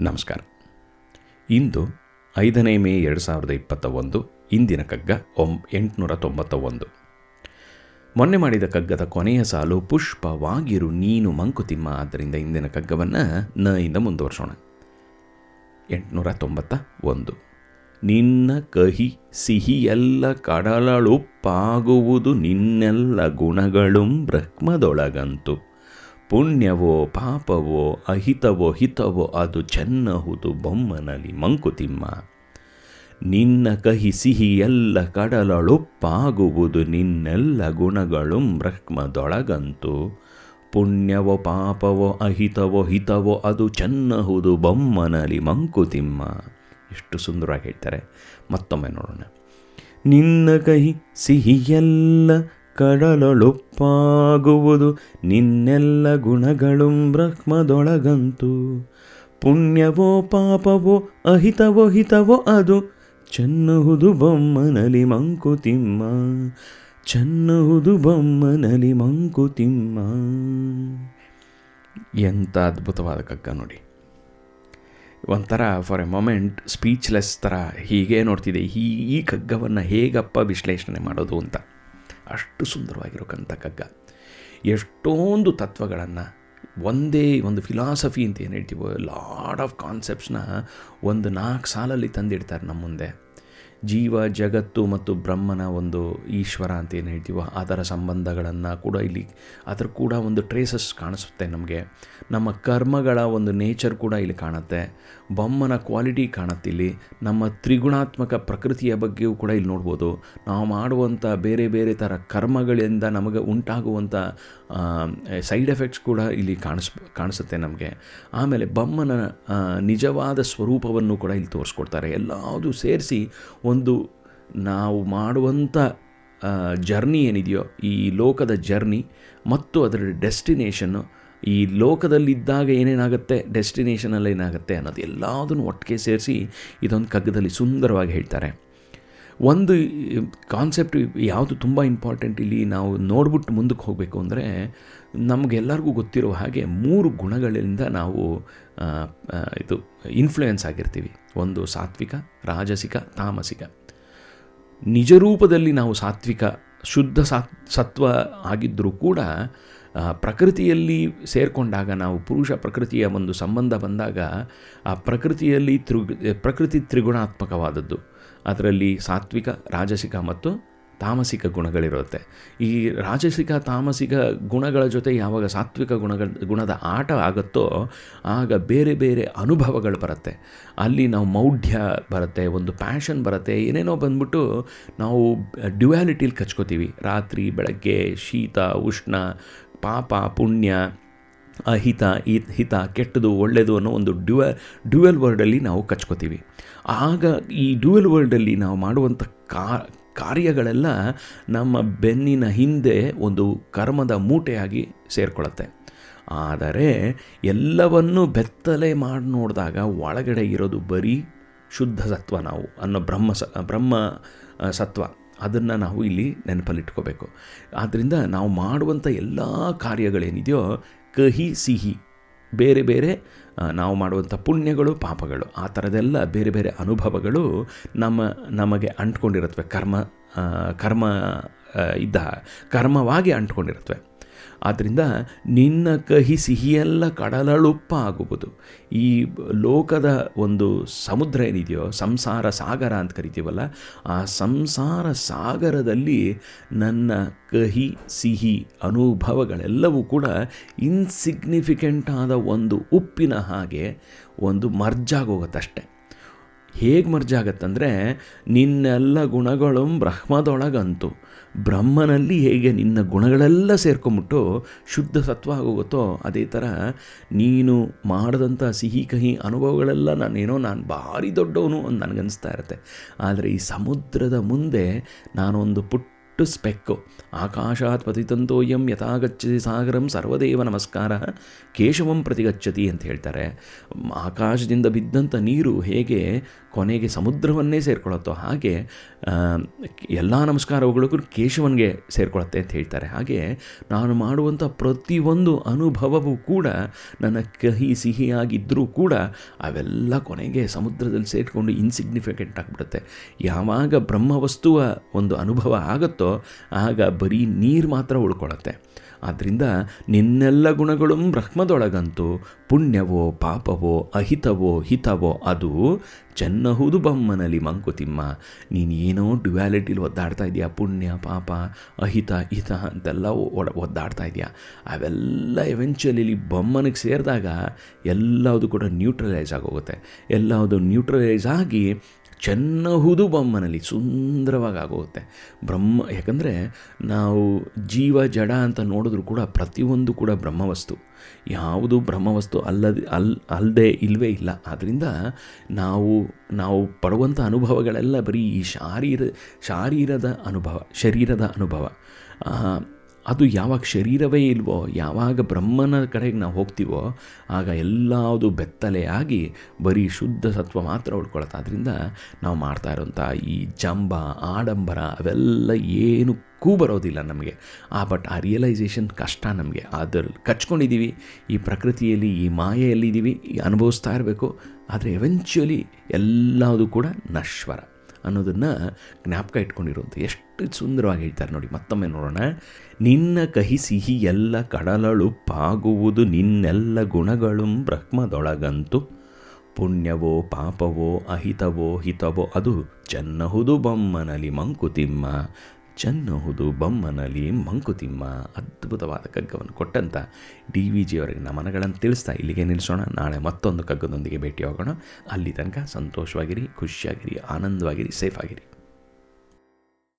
ನಮಸ್ಕಾರ. ಇಂದು ಐದನೇ ಮೇ ಎರಡು ಸಾವಿರದ ಇಪ್ಪತ್ತ ಒಂದು, ಇಂದಿನ ಕಗ್ಗ ಒಂ ಎಂಟುನೂರ ತೊಂಬತ್ತ ಒಂದು. ಮೊನ್ನೆ ಮಾಡಿದ ಕಗ್ಗದ ಕೊನೆಯ ಸಾಲು ಪುಷ್ಪವಾಗಿರು ನೀನು ಮಂಕುತಿಮ್ಮ, ಆದ್ದರಿಂದ ಇಂದಿನ ಕಗ್ಗವನ್ನು ನ ಇಂದ ಮುಂದುವರ್ಸೋಣ. ಎಂಟುನೂರ ತೊಂಬತ್ತ ಒಂದು. ನಿನ್ನ ಕಹಿ ಸಿಹಿಯೆಲ್ಲ ಕಡಲಳುಪ್ಪಾಗುವುದು, ನಿನ್ನೆಲ್ಲ ಗುಣಗಳು ಬ್ರಹ್ಮದೊಳಗಂತು. ಪುಣ್ಯವೋ, ಪಾಪವೋ, ಅಹಿತವೋ, ಹಿತವೋ, ಅದು ಚೆನ್ನಹುದು ಬೊಮ್ಮನಲಿ ಮಂಕುತಿಮ್ಮ. ನಿನ್ನ ಕಹಿ ಸಿಹಿ ಎಲ್ಲ ಕಡಲಳುಪ್ಪಾಗುವುದು, ನಿನ್ನೆಲ್ಲ ಗುಣಗಳು ಬ್ರಹ್ಮದೊಳಗಂತು. ಪುಣ್ಯವೋ, ಪಾಪವೋ, ಅಹಿತವೋ, ಹಿತವೋ, ಅದು ಚೆನ್ನಹುದು ಬೊಮ್ಮನಲಿ ಮಂಕುತಿಮ್ಮ. ಎಷ್ಟು ಸುಂದರವಾಗಿ ಹೇಳ್ತಾರೆ. ಮತ್ತೊಮ್ಮೆ ನೋಡೋಣ. ನಿನ್ನ ಕಹಿ ಸಿಹಿಯೆಲ್ಲ ಕಡಲೊಳುಪ್ಪಾಗುವುದು ನಿನ್ನೆಲ್ಲ ಗುಣಗಳು ಬ್ರಹ್ಮದೊಳಗಂತು. ಪುಣ್ಯವೋ ಪಾಪವೋ ಅಹಿತವೋ ಹಿತವೋ ಅದು ಚೆನ್ನುವುದು ಬೊಮ್ಮನಲಿ ಮಂಕುತಿಮ್ಮ. ಚೆನ್ನುವುದು ಬೊಮ್ಮನಲಿ ಮಂಕುತಿಮ್ಮ. ಎಂಥ ಅದ್ಭುತವಾದ ಕಗ್ಗ ನೋಡಿ. ಒಂಥರ ಫಾರ್ ಎ ಮೊಮೆಂಟ್ ಸ್ಪೀಚ್ಲೆಸ್ ಥರ ಹೀಗೆ ನೋಡ್ತಿದೆ. ಈ ಈ ಕಗ್ಗವನ್ನು ಹೇಗಪ್ಪ ವಿಶ್ಲೇಷಣೆ ಮಾಡೋದು ಅಂತ. ಅಷ್ಟು ಸುಂದರವಾಗಿರೋಕ್ಕಂಥ ಕಗ್ಗ ಎಷ್ಟೊಂದು ತತ್ವಗಳನ್ನು ಒಂದೇ ಒಂದು ಫಿಲಾಸಫಿ ಅಂತ ಏನು ಹೇಳ್ತೀವೋ ಲಾಡ್ ಆಫ್ ಕಾನ್ಸೆಪ್ಟ್ಸ್ನ ಒಂದು ನಾಲ್ಕು ಸಾಲಲ್ಲಿ ತಂದಿಡ್ತಾರೆ ನಮ್ಮ ಮುಂದೆ. ಜೀವ, ಜಗತ್ತು ಮತ್ತು ಬ್ರಹ್ಮನ ಒಂದು ಈಶ್ವರ ಅಂತ ಏನು ಹೇಳ್ತೀವೋ ಅದರ ಸಂಬಂಧಗಳನ್ನು ಕೂಡ ಇಲ್ಲಿ ಅದರ ಕೂಡ ಒಂದು ಟ್ರೇಸಸ್ ಕಾಣಿಸುತ್ತೆ ನಮಗೆ. ನಮ್ಮ ಕರ್ಮಗಳ ಒಂದು ನೇಚರ್ ಕೂಡ ಇಲ್ಲಿ ಕಾಣುತ್ತೆ. ಬೊಮ್ಮನ ಕ್ವಾಲಿಟಿ ಕಾಣುತ್ತೆ ಇಲ್ಲಿ. ನಮ್ಮ ತ್ರಿಗುಣಾತ್ಮಕ ಪ್ರಕೃತಿಯ ಬಗ್ಗೆಯೂ ಕೂಡ ಇಲ್ಲಿ ನೋಡ್ಬೋದು. ನಾವು ಮಾಡುವಂಥ ಬೇರೆ ಬೇರೆ ಥರ ಕರ್ಮಗಳಿಂದ ನಮಗೆ ಉಂಟಾಗುವಂಥ ಸೈಡ್ ಎಫೆಕ್ಟ್ಸ್ ಕೂಡ ಇಲ್ಲಿ ಕಾಣಿಸ್, ಕಾಣಿಸುತ್ತೆ ನಮಗೆ. ಆಮೇಲೆ ಬೊಮ್ಮನ ನಿಜವಾದ ಸ್ವರೂಪವನ್ನು ಕೂಡ ಇಲ್ಲಿ ತೋರಿಸ್ಕೊಡ್ತಾರೆ. ಎಲ್ಲದೂ ಸೇರಿಸಿ ಒಂದು ನಾವು ಮಾಡುವಂಥ ಜರ್ನಿ ಏನಿದೆಯೋ, ಈ ಲೋಕದ ಜರ್ನಿ ಮತ್ತು ಅದರ ಡೆಸ್ಟಿನೇಷನ್ನು ಈ ಲೋಕದಲ್ಲಿದ್ದಾಗ ಏನೇನಾಗುತ್ತೆ ಡೆಸ್ಟಿನೇಷನಲ್ಲಿ ಏನಾಗುತ್ತೆ ಅನ್ನೋದು ಎಲ್ಲದನ್ನು ಒಟ್ಟಿಗೆ ಸೇರಿಸಿ ಇದೊಂದು ಕಗ್ಗದಲ್ಲಿ ಸುಂದರವಾಗಿ ಹೇಳ್ತಾರೆ. ಒಂದು ಕಾನ್ಸೆಪ್ಟ್ ಯಾವುದು ತುಂಬ ಇಂಪಾರ್ಟೆಂಟ್ ಇಲ್ಲಿ ನಾವು ನೋಡ್ಬಿಟ್ಟು ಮುಂದಕ್ಕೆ ಹೋಗಬೇಕು ಅಂದರೆ, ನಮಗೆಲ್ಲರಿಗೂ ಗೊತ್ತಿರುವ ಹಾಗೆ ಮೂರು ಗುಣಗಳಿಂದ ನಾವು ಇದು ಇನ್ಫ್ಲೂಯೆನ್ಸ್ ಆಗಿರ್ತೀವಿ. ಒಂದು ಸಾತ್ವಿಕ, ರಾಜಸಿಕ, ತಾಮಸಿಕ. ನಿಜರೂಪದಲ್ಲಿ ನಾವು ಸಾತ್ವಿಕ, ಶುದ್ಧ ಸಾತ್, ಸತ್ವ ಆಗಿದ್ದರೂ ಕೂಡ ಪ್ರಕೃತಿಯಲ್ಲಿ ಸೇರಿಕೊಂಡಾಗ ನಾವು ಪುರುಷ ಪ್ರಕೃತಿಯ ಒಂದು ಸಂಬಂಧ ಬಂದಾಗ, ಆ ಪ್ರಕೃತಿಯಲ್ಲಿ ತ್ರಿ ಪ್ರಕೃತಿ ತ್ರಿಗುಣಾತ್ಮಕವಾದದ್ದು. ಅದರಲ್ಲಿ ಸಾತ್ವಿಕ, ರಾಜಸಿಕ ಮತ್ತು ತಾಮಸಿಕ ಗುಣಗಳಿರುತ್ತೆ. ಈ ರಾಜಸಿಕ, ತಾಮಸಿಕ ಗುಣಗಳ ಜೊತೆ ಯಾವಾಗ ಸಾತ್ವಿಕ ಗುಣಗಳ, ಗುಣದ ಆಟ ಆಗುತ್ತೋ, ಆಗ ಬೇರೆ ಬೇರೆ ಅನುಭವಗಳು ಬರುತ್ತೆ. ಅಲ್ಲಿ ನಾವು ಮೌಢ್ಯ ಬರುತ್ತೆ, ಒಂದು ಪ್ಯಾಷನ್ ಬರುತ್ತೆ, ಏನೇನೋ ಬಂದ್ಬಿಟ್ಟು ನಾವು ಡ್ಯುಯಾಲಿಟಿಲಿ ಕಚ್ಕೋತೀವಿ. ರಾತ್ರಿ, ಬೆಳಗ್ಗೆ, ಶೀತ, ಉಷ್ಣ, ಪಾಪ, ಪುಣ್ಯ ಅಹಿತ ಈ ಹಿತ ಕೆಟ್ಟದು ಒಳ್ಳೆಯದು ಅನ್ನೋ ಒಂದು ಡ್ಯುವ ಡ್ಯುವೆಲ್ ವರ್ಲ್ಡಲ್ಲಿ ನಾವು ಕಚ್ಕೋತೀವಿ. ಆಗ ಈ ಡ್ಯುವೆಲ್ ವರ್ಲ್ಡಲ್ಲಿ ನಾವು ಮಾಡುವಂಥ ಕಾರ್ಯಗಳೆಲ್ಲ ನಮ್ಮ ಬೆನ್ನಿನ ಹಿಂದೆ ಒಂದು ಕರ್ಮದ ಮೂಟೆಯಾಗಿ ಸೇರಿಕೊಳ್ಳುತ್ತೆ ಆದರೆ ಎಲ್ಲವನ್ನು ಬೆತ್ತಲೆ ಮಾಡಿ ನೋಡಿದಾಗ ಒಳಗಡೆ ಇರೋದು ಬರೀ ಶುದ್ಧ ಸತ್ವ ನಾವು ಅನ್ನೋ ಬ್ರಹ್ಮ ಸ, ಬ್ರಹ್ಮ ಸತ್ವ. ಅದನ್ನು ನಾವು ಇಲ್ಲಿ ನೆನಪಲ್ಲಿಟ್ಕೋಬೇಕು. ಆದ್ದರಿಂದ ನಾವು ಮಾಡುವಂಥ ಎಲ್ಲ ಕಾರ್ಯಗಳೇನಿದೆಯೋ ಕಹಿ ಸಿಹಿ, ಬೇರೆ ಬೇರೆ ನಾವು ಮಾಡುವಂಥ ಪುಣ್ಯಗಳು, ಪಾಪಗಳು, ಆ ಥರದೆಲ್ಲ ಬೇರೆ ಬೇರೆ ಅನುಭವಗಳು ನಮ್ಮ, ನಮಗೆ ಅಂಟ್ಕೊಂಡಿರುತ್ತವೆ ಕರ್ಮ ಕರ್ಮ ಇದ್ದ, ಕರ್ಮವಾಗಿ ಅಂಟ್ಕೊಂಡಿರುತ್ತವೆ ಆದ್ದರಿಂದ ನಿನ್ನ ಕಹಿ ಸಿಹಿಯೆಲ್ಲ ಕಡಲಳುಪ್ಪಾಗುವುದು. ಈ ಲೋಕದ ಒಂದು ಸಮುದ್ರ ಏನಿದೆಯೋ, ಸಂಸಾರ ಸಾಗರ ಅಂತ ಕರಿತೀವಲ್ಲ, ಆ ಸಂಸಾರ ಸಾಗರದಲ್ಲಿ ನನ್ನ ಕಹಿ, ಸಿಹಿ ಅನುಭವಗಳೆಲ್ಲವೂ ಕೂಡ ಇನ್ಸಿಗ್ನಿಫಿಕೆಂಟ್ ಆದ ಒಂದು ಉಪ್ಪಿನ ಹಾಗೆ ಒಂದು ಮರ್ಜಾಗೋಗುತ್ತಷ್ಟೆ. ಹೇಗೆ ಮರ್ಜಾಗತ್ತಂದರೆ ನಿನ್ನೆಲ್ಲ ಗುಣಗಳು ಬ್ರಹ್ಮದೊಳಗಂತು. ಬ್ರಹ್ಮನಲ್ಲಿ ಹೇಗೆ ನಿನ್ನ ಗುಣಗಳೆಲ್ಲ ಸೇರ್ಕೊಂಬಿಟ್ಟು ಶುದ್ಧ ಸತ್ವ ಆಗೋಗುತ್ತೋ, ಅದೇ ಥರ ನೀನು ಮಾಡಿದಂಥ ಸಿಹಿ, ಕಹಿ ಅನುಭವಗಳೆಲ್ಲ ನಾನೇನೋ ನಾನು ಭಾರಿ ದೊಡ್ಡವನು ಅಂತ ನನಗನ್ನಿಸ್ತಾ ಇರುತ್ತೆ. ಆದರೆ ಈ ಸಮುದ್ರದ ಮುಂದೆ ನಾನೊಂದು ಪುಟ್ಟ ಸ್ಪೆಕ್ಕು ಆಕಾಶಾತ್ ಪತಿತಂತೋಯಂ ಯಥಾಗಚ್ಚತಿ ಸಾಗರಂ ಸರ್ವದೇವ ನಮಸ್ಕಾರ ಕೇಶವಂ ಪ್ರತಿಗಚ್ಚತಿ ಅಂತ ಹೇಳ್ತಾರೆ. ಆಕಾಶದಿಂದ ಬಿದ್ದಂಥ ನೀರು ಹೇಗೆ ಕೊನೆಗೆ ಸಮುದ್ರವನ್ನೇ ಸೇರ್ಕೊಳ್ಳುತ್ತೋ ಹಾಗೆ ಎಲ್ಲ ನಮಸ್ಕಾರಗಳಿಗೂ ಕೇಶವನಿಗೆ ಸೇರ್ಕೊಳ್ಳುತ್ತೆ ಅಂತ ಹೇಳ್ತಾರೆ. ಹಾಗೆ ನಾನು ಮಾಡುವಂಥ ಪ್ರತಿಯೊಂದು ಅನುಭವವೂ ಕೂಡ ನನ್ನ ಕಹಿ ಸಿಹಿಯಾಗಿದ್ದರೂ ಕೂಡ ಅವೆಲ್ಲ ಕೊನೆಗೆ ಸಮುದ್ರದಲ್ಲಿ ಸೇರಿಕೊಂಡು ಇನ್ಸಿಗ್ನಿಫಿಕೆಂಟ್ ಆಗಿಬಿಡುತ್ತೆ. ಯಾವಾಗ ಬ್ರಹ್ಮವಸ್ತುವ ಒಂದು ಅನುಭವ ಆಗುತ್ತೋ ಆಗ ಬರೀ ನೀರು ಮಾತ್ರ ಉಳ್ಕೊಳತ್ತೆ. ಆದ್ದರಿಂದ ನಿನ್ನೆಲ್ಲ ಗುಣಗಳು ಬ್ರಹ್ಮದೊಳಗಂತೂ ಪುಣ್ಯವೋ ಪಾಪವೋ ಅಹಿತವೋ ಹಿತವೋ ಅದು ಚೆನ್ನಹುದು ಬಮ್ಮನಲ್ಲಿ ಮಂಕುತಿಮ್ಮ. ನೀನು ಏನೋ ಡ್ಯುಯಾಲಿಟಿಲಿ ಒದ್ದಾಡ್ತಾ ಇದೆಯಾ? ಪುಣ್ಯ, ಪಾಪ, ಅಹಿತ, ಹಿತ ಅಂತೆಲ್ಲ ಒದ್ದಾಡ್ತಾ ಇದೆಯಾ? ಅವೆಲ್ಲ ಎವೆಂಚುಲಿ ಬೊಮ್ಮನಿಗೆ ಸೇರಿದಾಗ ಎಲ್ಲದು ಕೂಡ ನ್ಯೂಟ್ರಲೈಸ್ ಆಗೋಗುತ್ತೆ. ಎಲ್ಲದು ನ್ಯೂಟ್ರಲೈಸ್ ಆಗಿ ಚೆನ್ನಹುದು ಬೊಮ್ಮನಲ್ಲಿ ಸುಂದರವಾಗಿ ಆಗೋಗುತ್ತೆ ಬ್ರಹ್ಮ, ಯಾಕಂದರೆ ನಾವು ಜೀವ, ಜಡ ಅಂತ ನೋಡಿದ್ರು ಕೂಡ ಪ್ರತಿಯೊಂದು ಕೂಡ ಬ್ರಹ್ಮವಸ್ತು. ಯಾವುದು ಬ್ರಹ್ಮವಸ್ತು ಅಲ್ಲದೆ, ಅಲ್ ಅಲ್ಲದೆ ಇಲ್ಲವೇ ಇಲ್ಲ. ಆದ್ದರಿಂದ ನಾವು ನಾವು ಪಡುವಂಥ ಅನುಭವಗಳೆಲ್ಲ ಬರೀ ಈ ಶಾರೀರ, ಶಾರೀರದ ಅನುಭವ, ಶರೀರದ ಅನುಭವ. ಅದು ಯಾವಾಗ ಶರೀರವೇ ಇಲ್ವೋ, ಯಾವಾಗ ಬ್ರಹ್ಮನ ಕಡೆಗೆ ನಾವು ಹೋಗ್ತೀವೋ, ಆಗ ಎಲ್ಲದು ಬೆತ್ತಲೆಯಾಗಿ ಬರೀ ಶುದ್ಧ ಸತ್ವ ಮಾತ್ರ ಉಳ್ಕೊಳತ್ತೆ. ಅದರಿಂದ ನಾವು ಮಾಡ್ತಾ ಇರೋಂಥ ಈ ಜಂಬ, ಆಡಂಬರ ಅವೆಲ್ಲ ಏನಕ್ಕೂ ಬರೋದಿಲ್ಲ ನಮಗೆ. ಆ ಬಟ್ ಆ ರಿಯಲೈಸೇಷನ್ ಕಷ್ಟ ನಮಗೆ. ಅದ್ರಲ್ಲಿ ಕಚ್ಕೊಂಡಿದ್ದೀವಿ ಈ ಪ್ರಕೃತಿಯಲ್ಲಿ, ಈ ಮಾಯೆಯಲ್ಲಿದ್ದೀವಿ ಅನುಭವಿಸ್ತಾ ಇರಬೇಕು, ಆದರೆ ಎವೆಂಚುಲಿ ಎಲ್ಲದೂ ಕೂಡ ನಶ್ವರ. ಅನ್ನೋದನ್ನು ಜ್ಞಾಪಕ ಇಟ್ಕೊಂಡಿರುವಂಥ ಎಷ್ಟು ಸುಂದರವಾಗಿ ಹೇಳ್ತಾರೆ ನೋಡಿ, ಮತ್ತೊಮ್ಮೆ ನೋಡೋಣ. ನಿನ್ನ ಕಹಿ ಸಿಹಿ ಎಲ್ಲ ಕಡಲಳುಪ್ಪಾಗುವುದು ನಿನ್ನೆಲ್ಲ ಗುಣಗಳು ಬ್ರಹ್ಮದೊಳಗಂತು. ಪುಣ್ಯವೋ, ಪಾಪವೋ, ಅಹಿತವೋ, ಹಿತವೋ, ಅದು ಚೆನ್ನಹುದು ಬೊಮ್ಮನಲಿ ಮಂಕುತಿಮ್ಮ. ಚೆನ್ನಹುದು ಬೊಮ್ಮನಲಿ ಮಂಕುತಿಮ್ಮ ಅದ್ಭುತವಾದ ಕಗ್ಗವನ್ನು ಕೊಟ್ಟಂಥ ಡಿ ವಿ ಜಿಯವರಿಗೆ ನಮನಗಳನ್ನು ತಿಳಿಸ್ತಾ ಇಲ್ಲಿಗೆ ನಿಲ್ಲಿಸೋಣ ನಾಳೆ ಮತ್ತೊಂದು ಕಗ್ಗದೊಂದಿಗೆ ಭೇಟಿಯಾಗೋಣ. ಅಲ್ಲಿ ತನಕ ಸಂತೋಷವಾಗಿರಿ, ಖುಷಿಯಾಗಿರಿ, ಆನಂದವಾಗಿರಿ ಸೇಫ್ ಆಗಿರಿ